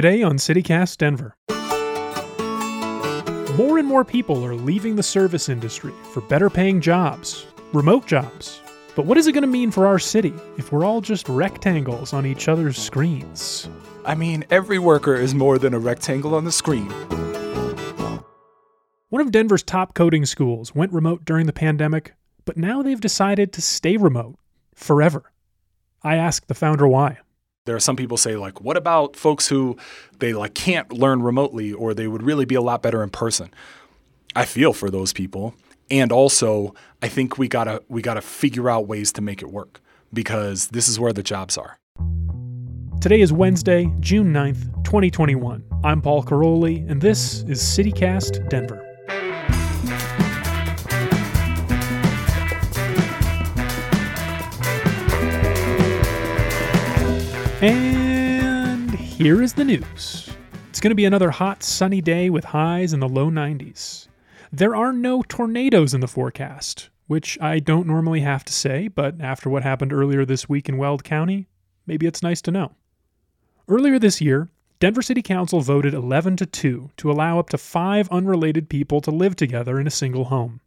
Today on CityCast Denver. More and more people are leaving the service industry for better paying jobs, remote jobs. But what is it going to mean for our city if we're all just rectangles on each other's screens? I mean, every worker is more than a rectangle on the screen. One of Denver's top coding schools went remote during the pandemic, but now they've decided to stay remote forever. I asked the founder why. There are some people say like, what about folks who they like can't learn remotely or they would really be a lot better in person? I feel for those people. And also, I think we gotta we gotta figure out ways to make it work because this is where the jobs are. Today is Wednesday, June 9th, 2021. I'm Paul Karolyi, and this is CityCast Denver. And here is the news. It's going to be another hot, sunny day with highs in the low 90s. There are no tornadoes in the forecast, which I don't normally have to say, but after what happened earlier this week in Weld County, maybe it's nice to know. Earlier this year, Denver City Council voted 11 to 2 to allow up to five unrelated people to live together in a single home.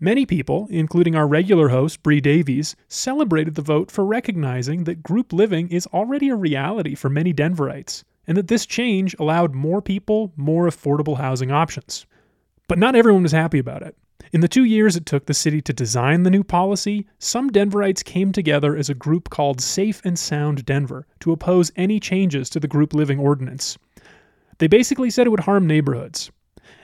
Many people, including our regular host, Bree Davies, celebrated the vote for recognizing that group living is already a reality for many Denverites, and that this change allowed more people more affordable housing options. But not everyone was happy about it. In the two years it took the city to design the new policy, some Denverites came together as a group called Safe and Sound Denver to oppose any changes to the group living ordinance. They basically said it would harm neighborhoods.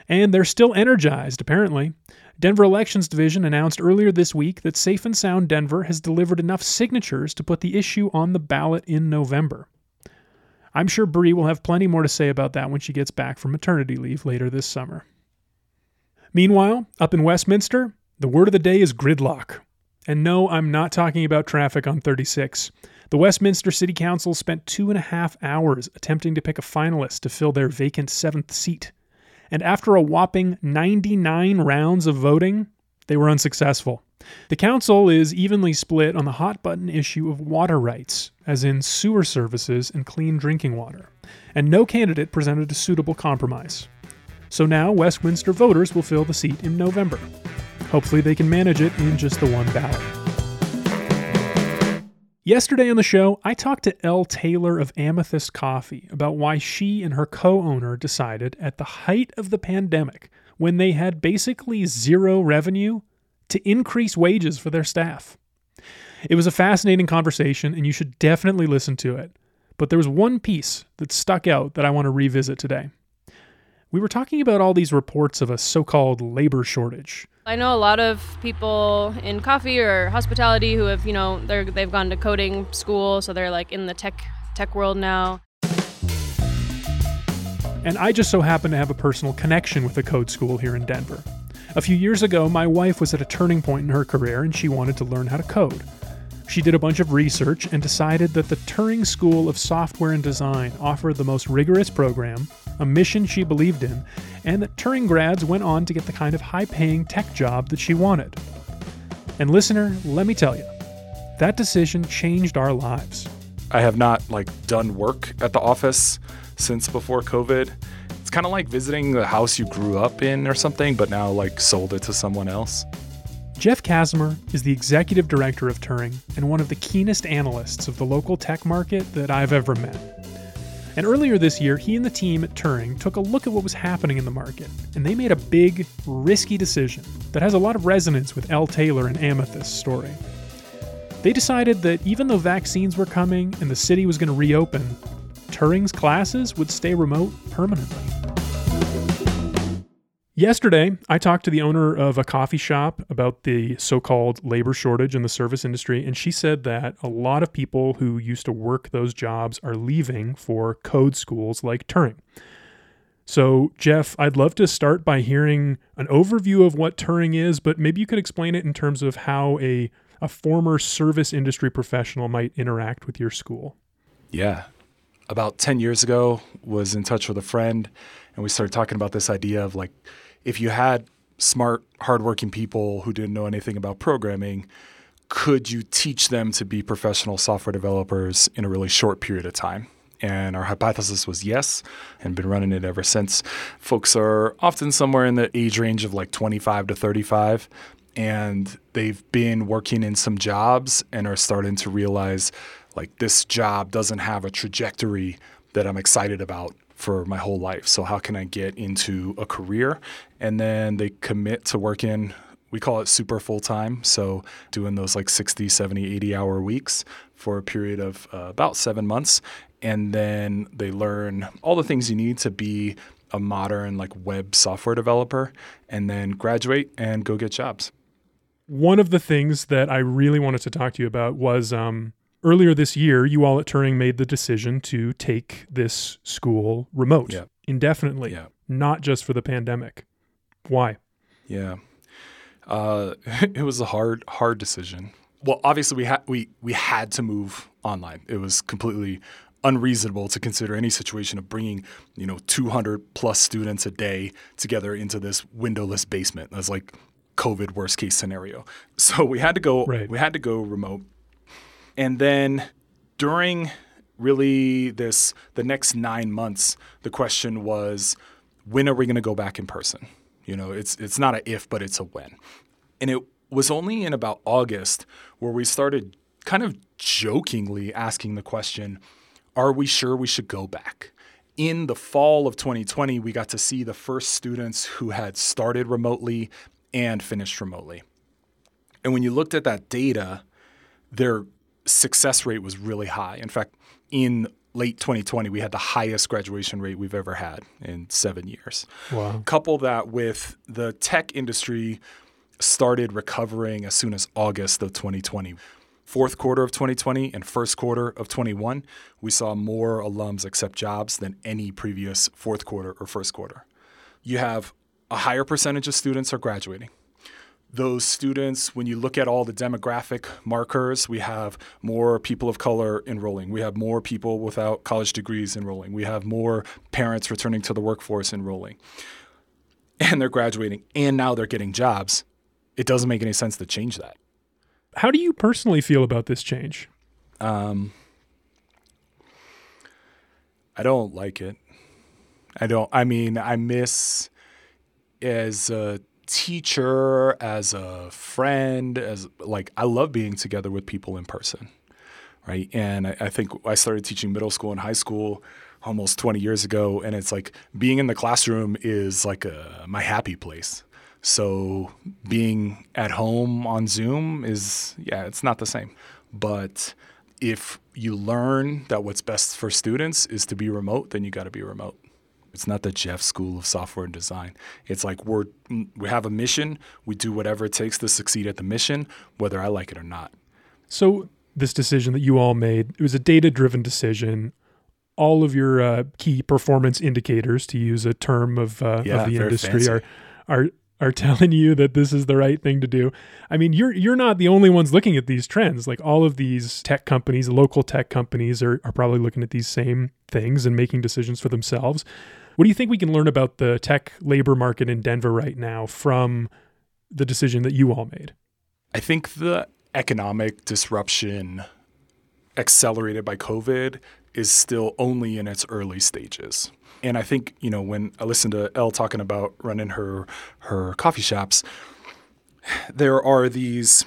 And they're still energized, apparently. Denver Elections Division announced earlier this week that Safe and Sound Denver has delivered enough signatures to put the issue on the ballot in November. I'm sure Bree will have plenty more to say about that when she gets back from maternity leave later this summer. Meanwhile, up in Westminster, the word of the day is gridlock. And no, I'm not talking about traffic on 36. The Westminster City Council spent two and a half hours attempting to pick a finalist to fill their vacant seventh seat and after a whopping 99 rounds of voting, they were unsuccessful. The council is evenly split on the hot button issue of water rights, as in sewer services and clean drinking water, and no candidate presented a suitable compromise. So now Westminster voters will fill the seat in November. Hopefully, they can manage it in just the one ballot. Yesterday on the show, I talked to Elle Taylor of Amethyst Coffee about why she and her co owner decided at the height of the pandemic, when they had basically zero revenue, to increase wages for their staff. It was a fascinating conversation, and you should definitely listen to it. But there was one piece that stuck out that I want to revisit today. We were talking about all these reports of a so called labor shortage. I know a lot of people in coffee or hospitality who have, you know, they're, they've gone to coding school, so they're like in the tech tech world now. And I just so happen to have a personal connection with a code school here in Denver. A few years ago, my wife was at a turning point in her career and she wanted to learn how to code. She did a bunch of research and decided that the Turing School of Software and Design offered the most rigorous program, a mission she believed in, and that Turing grads went on to get the kind of high paying tech job that she wanted. And listener, let me tell you, that decision changed our lives. I have not like done work at the office since before COVID. It's kind of like visiting the house you grew up in or something, but now like sold it to someone else. Jeff Casimir is the executive director of Turing and one of the keenest analysts of the local tech market that I've ever met. And earlier this year, he and the team at Turing took a look at what was happening in the market, and they made a big, risky decision that has a lot of resonance with Elle Taylor and Amethyst's story. They decided that even though vaccines were coming and the city was going to reopen, Turing's classes would stay remote permanently. Yesterday, I talked to the owner of a coffee shop about the so called labor shortage in the service industry, and she said that a lot of people who used to work those jobs are leaving for code schools like Turing. So, Jeff, I'd love to start by hearing an overview of what Turing is, but maybe you could explain it in terms of how a, a former service industry professional might interact with your school. Yeah. About 10 years ago, was in touch with a friend, and we started talking about this idea of like, if you had smart, hardworking people who didn't know anything about programming, could you teach them to be professional software developers in a really short period of time? And our hypothesis was yes, and been running it ever since. Folks are often somewhere in the age range of like 25 to 35, and they've been working in some jobs and are starting to realize like this job doesn't have a trajectory that I'm excited about for my whole life. So how can I get into a career? And then they commit to working we call it super full time. So doing those like 60, 70, 80 hour weeks for a period of uh, about seven months. And then they learn all the things you need to be a modern like web software developer and then graduate and go get jobs. One of the things that I really wanted to talk to you about was um, earlier this year, you all at Turing made the decision to take this school remote Yeah. indefinitely, Yeah. not just for the pandemic. Why? Yeah. Uh, it was a hard, hard decision. Well, obviously we had we we had to move online. It was completely unreasonable to consider any situation of bringing you know 200 plus students a day together into this windowless basement. That's like COVID worst case scenario. So we had to go. Right. We had to go remote. And then during really this the next nine months, the question was, when are we going to go back in person? You know, it's it's not a if, but it's a when. And it was only in about August where we started kind of jokingly asking the question, are we sure we should go back? In the fall of 2020, we got to see the first students who had started remotely and finished remotely. And when you looked at that data, their success rate was really high. In fact, in late 2020, we had the highest graduation rate we've ever had in seven years. Wow. Couple that with the tech industry started recovering as soon as August of 2020. Fourth quarter of 2020 and first quarter of 21, we saw more alums accept jobs than any previous fourth quarter or first quarter. You have a higher percentage of students are graduating those students, when you look at all the demographic markers, we have more people of color enrolling. We have more people without college degrees enrolling. We have more parents returning to the workforce enrolling. And they're graduating, and now they're getting jobs. It doesn't make any sense to change that. How do you personally feel about this change? Um, I don't like it. I don't. I mean, I miss as a teacher, as a friend, as like I love being together with people in person, right? And I, I think I started teaching middle school and high school almost 20 years ago, and it's like being in the classroom is like a, my happy place. So being at home on Zoom is yeah, it's not the same, but if you learn that what's best for students is to be remote, then you got to be remote. It's not the Jeff School of Software and Design. It's like we're we have a mission. We do whatever it takes to succeed at the mission, whether I like it or not. So, this decision that you all made, it was a data driven decision. All of your uh, key performance indicators, to use a term of, uh, Yeah, of the industry, fancy. are are are telling you that this is the right thing to do. I mean, you're you're not the only ones looking at these trends. Like all of these tech companies, local tech companies are, are probably looking at these same things and making decisions for themselves. What do you think we can learn about the tech labor market in Denver right now from the decision that you all made? I think the economic disruption accelerated by COVID is still only in its early stages. And I think, you know, when I listened to Elle talking about running her her coffee shops, there are these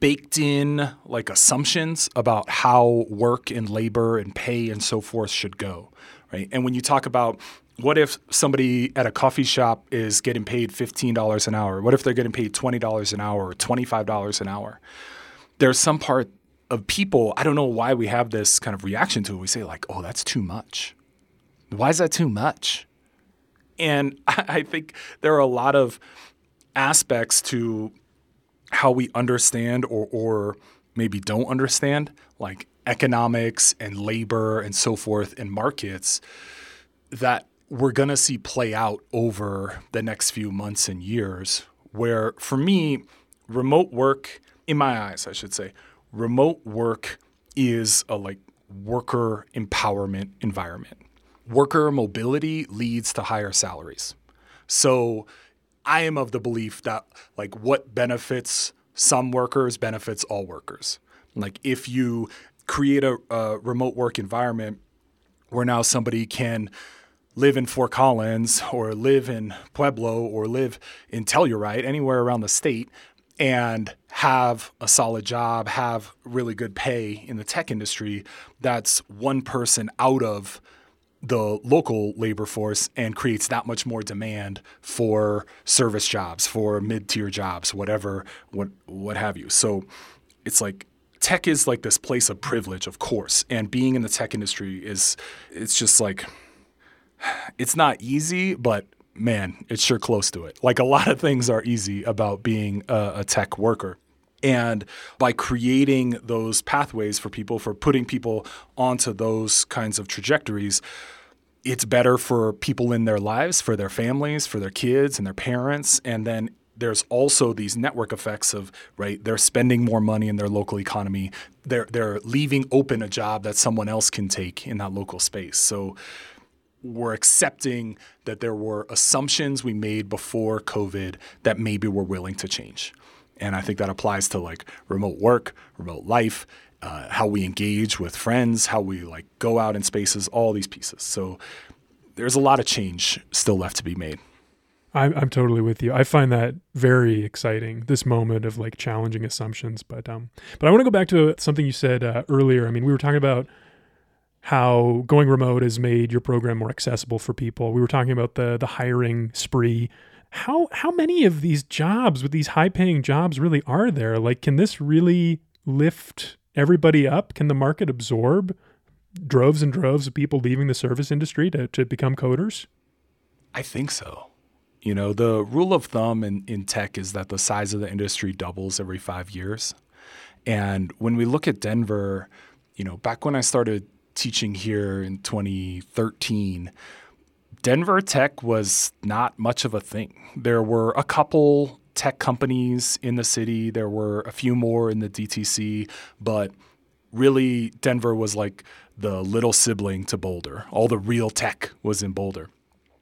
baked in like assumptions about how work and labor and pay and so forth should go, right? And when you talk about what if somebody at a coffee shop is getting paid $15 an hour? What if they're getting paid $20 an hour or $25 an hour? There's some part of people, I don't know why we have this kind of reaction to it. We say, like, oh, that's too much. Why is that too much? And I think there are a lot of aspects to how we understand or, or maybe don't understand, like economics and labor and so forth in markets that we're going to see play out over the next few months and years. Where for me, remote work, in my eyes, I should say, remote work is a like worker empowerment environment. Worker mobility leads to higher salaries. So I am of the belief that like what benefits some workers benefits all workers. Like if you create a, a remote work environment where now somebody can live in Fort Collins or live in Pueblo or live in Telluride, anywhere around the state, and have a solid job, have really good pay in the tech industry, that's one person out of the local labor force and creates that much more demand for service jobs, for mid-tier jobs, whatever, what what have you. So it's like tech is like this place of privilege, of course, and being in the tech industry is it's just like it's not easy, but man, it's sure close to it. Like a lot of things are easy about being a, a tech worker. And by creating those pathways for people, for putting people onto those kinds of trajectories, it's better for people in their lives, for their families, for their kids and their parents. And then there's also these network effects of right they're spending more money in their local economy they're they're leaving open a job that someone else can take in that local space so we're accepting that there were assumptions we made before covid that maybe we're willing to change and i think that applies to like remote work remote life uh, how we engage with friends how we like go out in spaces all these pieces so there's a lot of change still left to be made I'm, I'm totally with you. I find that very exciting. This moment of like challenging assumptions, but um, but I want to go back to something you said uh, earlier. I mean, we were talking about how going remote has made your program more accessible for people. We were talking about the the hiring spree. How how many of these jobs with these high paying jobs really are there? Like, can this really lift everybody up? Can the market absorb droves and droves of people leaving the service industry to, to become coders? I think so. You know, the rule of thumb in, in tech is that the size of the industry doubles every five years. And when we look at Denver, you know, back when I started teaching here in 2013, Denver tech was not much of a thing. There were a couple tech companies in the city, there were a few more in the DTC, but really Denver was like the little sibling to Boulder. All the real tech was in Boulder.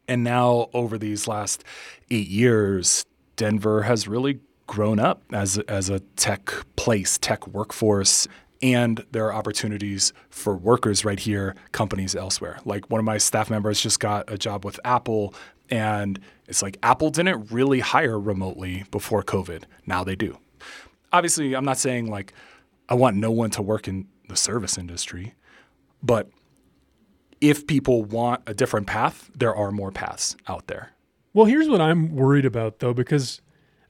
And now, over these last eight years, Denver has really grown up as, as a tech place, tech workforce. And there are opportunities for workers right here, companies elsewhere. Like one of my staff members just got a job with Apple, and it's like Apple didn't really hire remotely before COVID. Now they do. Obviously, I'm not saying like I want no one to work in the service industry, but if people want a different path, there are more paths out there. Well, here's what I'm worried about though, because,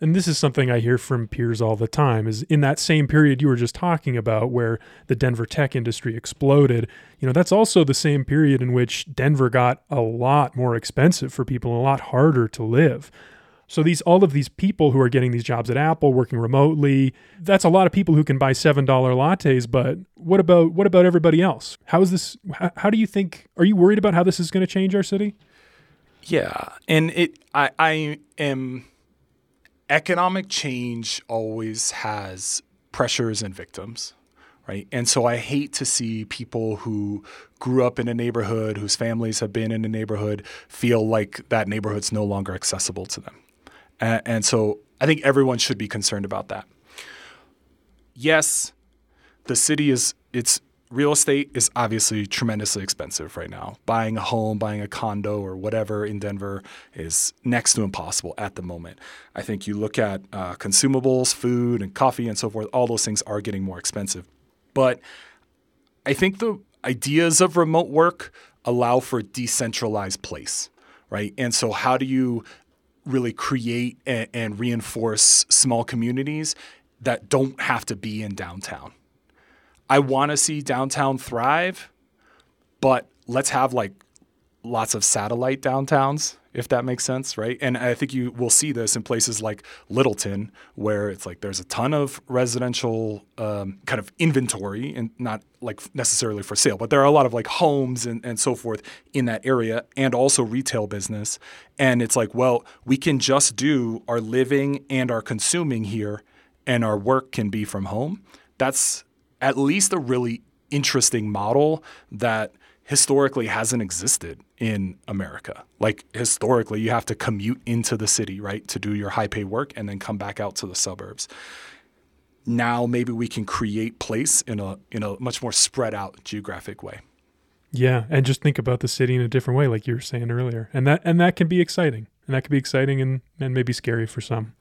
and this is something I hear from peers all the time, is in that same period you were just talking about where the Denver tech industry exploded, you know, that's also the same period in which Denver got a lot more expensive for people, a lot harder to live. So these all of these people who are getting these jobs at Apple, working remotely, that's a lot of people who can buy seven dollar lattes. But what about what about everybody else? How is this? How, how do you think? Are you worried about how this is going to change our city? Yeah, and it I I am economic change always has pressures and victims right? And so I hate to see people who grew up in a neighborhood, whose families have been in a neighborhood, feel like that neighborhood's no longer accessible to them. And, and so I think everyone should be concerned about that. Yes, the city is it's real estate is obviously tremendously expensive right now. Buying a home, buying a condo, or whatever in Denver is next to impossible at the moment. I think you look at uh, consumables, food, and coffee, and so forth, all those things are getting more expensive. But I think the ideas of remote work allow for a decentralized place, right? And so, how do you really create and, and reinforce small communities that don't have to be in downtown. I want to see downtown thrive, but let's have like lots of satellite downtowns, if that makes sense, right? And I think you will see this in places like Littleton, where it's like there's a ton of residential um, kind of inventory, and not like necessarily for sale, but there are a lot of like homes and, and so forth in that area, and also retail business. And it's like, well, we can just do our living and our consuming here, and our work can be from home. That's at least a really interesting model that historically hasn't existed in America. Like historically, you have to commute into the city, right, to do your high pay work and then come back out to the suburbs. Now maybe we can create place in a in a much more spread out geographic way. Yeah, and just think about the city in a different way, like you were saying earlier, and that and that can be exciting, and that can be exciting and and maybe scary for some.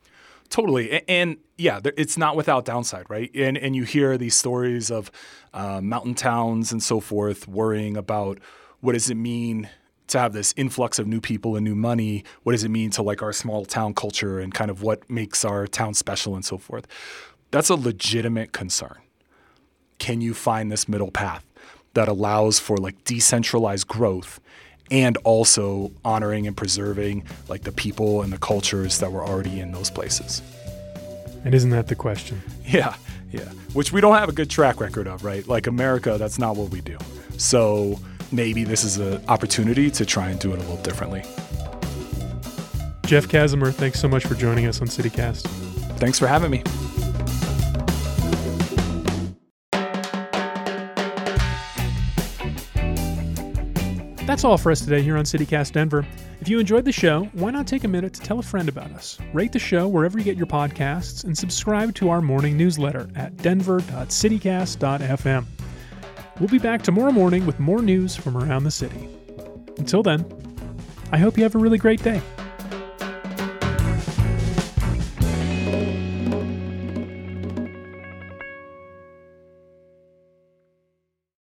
Totally, and, yeah, it's not without downside, right? And and you hear these stories of uh, mountain towns and so forth worrying about what does it mean to have this influx of new people and new money. What does it mean to like our small town culture and kind of what makes our town special and so forth? That's a legitimate concern. Can you find this middle path that allows for like decentralized growth? And also honoring and preserving like the people and the cultures that were already in those places. And isn't that the question? Yeah, yeah. Which we don't have a good track record of, right? Like America, that's not what we do. So maybe this is an opportunity to try and do it a little differently. Jeff Casimir, thanks so much for joining us on CityCast. Thanks for having me. That's all for us today here on CityCast Denver. If you enjoyed the show, why not take a minute to tell a friend about us? Rate the show wherever you get your podcasts and subscribe to our morning newsletter at denver.citycast.fm. We'll be back tomorrow morning with more news from around the city. Until then, I hope you have a really great day.